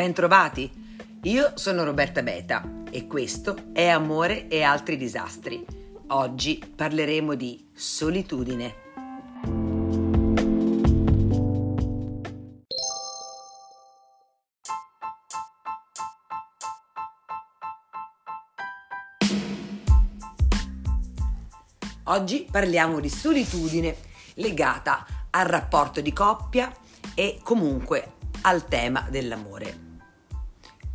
Bentrovati! Io sono Roberta Beta e questo è Amore e altri disastri. Oggi parleremo di solitudine. Oggi parliamo di solitudine legata al rapporto di coppia e comunque al tema dell'amore.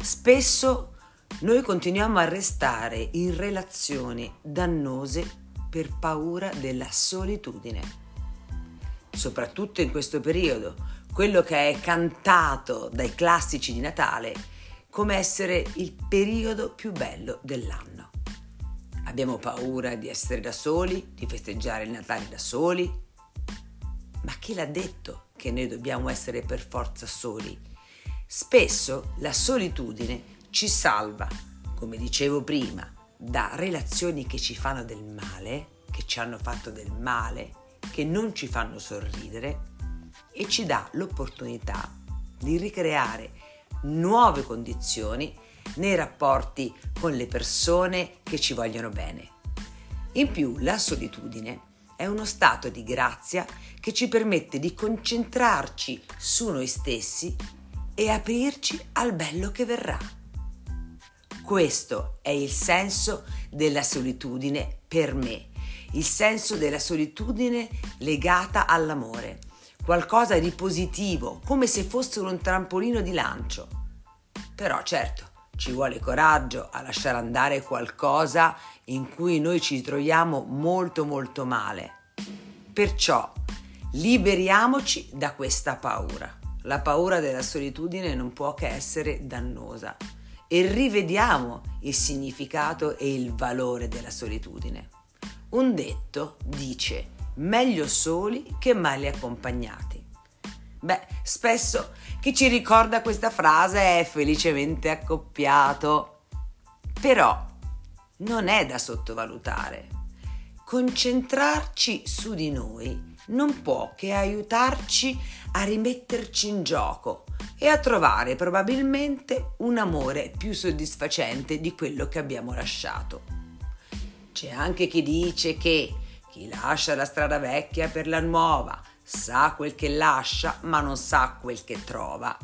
Spesso noi continuiamo a restare in relazioni dannose per paura della solitudine. Soprattutto in questo periodo, quello che è cantato dai classici di Natale come essere il periodo più bello dell'anno. Abbiamo paura di essere da soli, di festeggiare il Natale da soli. Ma chi l'ha detto che noi dobbiamo essere per forza soli. Spesso la solitudine ci salva, come dicevo prima, da relazioni che ci fanno del male, che ci hanno fatto del male, che non ci fanno sorridere e ci dà l'opportunità di ricreare nuove condizioni nei rapporti con le persone che ci vogliono bene. In più la solitudine è uno stato di grazia che ci permette di concentrarci su noi stessi e aprirci al bello che verrà. Questo è il senso della solitudine per me, il senso della solitudine legata all'amore, qualcosa di positivo, come se fosse un trampolino di lancio. Però certo, ci vuole coraggio a lasciare andare qualcosa in cui noi ci troviamo molto molto male. Perciò liberiamoci da questa paura. La paura della solitudine non può che essere dannosa e rivediamo il significato e il valore della solitudine. Un detto dice meglio soli che male accompagnati. Beh, spesso chi ci ricorda questa frase è felicemente accoppiato. Però non è da sottovalutare. Concentrarci su di noi non può che aiutarci a rimetterci in gioco e a trovare probabilmente un amore più soddisfacente di quello che abbiamo lasciato. C'è anche chi dice che chi lascia la strada vecchia per la nuova sa quel che lascia, ma non sa quel che trova.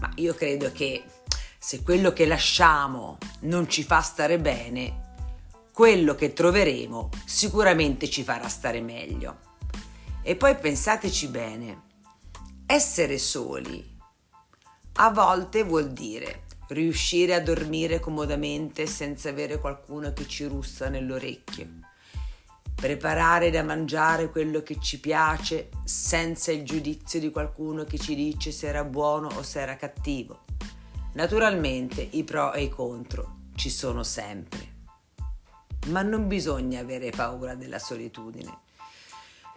Ma io credo che se quello che lasciamo non ci fa stare bene, quello che troveremo sicuramente ci farà stare meglio. E poi pensateci bene, essere soli a volte vuol dire riuscire a dormire comodamente senza avere qualcuno che ci russa nell'orecchio preparare da mangiare quello che ci piace senza il giudizio di qualcuno che ci dice se era buono o se era cattivo. Naturalmente i pro e i contro ci sono sempre, ma non bisogna avere paura della solitudine,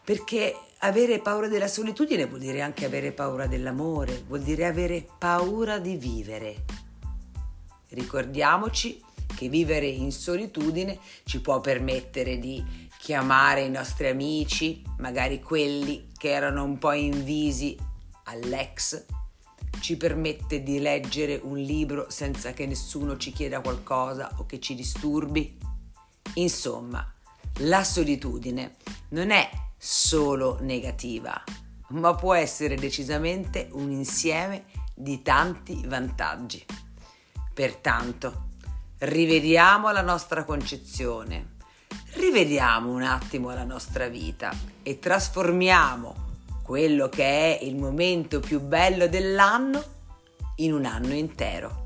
perché avere paura della solitudine vuol dire anche avere paura dell'amore, vuol dire avere paura di vivere. Ricordiamoci che vivere in solitudine ci può permettere di chiamare i nostri amici, magari quelli che erano un po' invisi all'ex, ci permette di leggere un libro senza che nessuno ci chieda qualcosa o che ci disturbi. Insomma, la solitudine non è solo negativa, ma può essere decisamente un insieme di tanti vantaggi. Pertanto, rivediamo la nostra concezione rivediamo un attimo la nostra vita e trasformiamo quello che è il momento più bello dell'anno in un anno intero.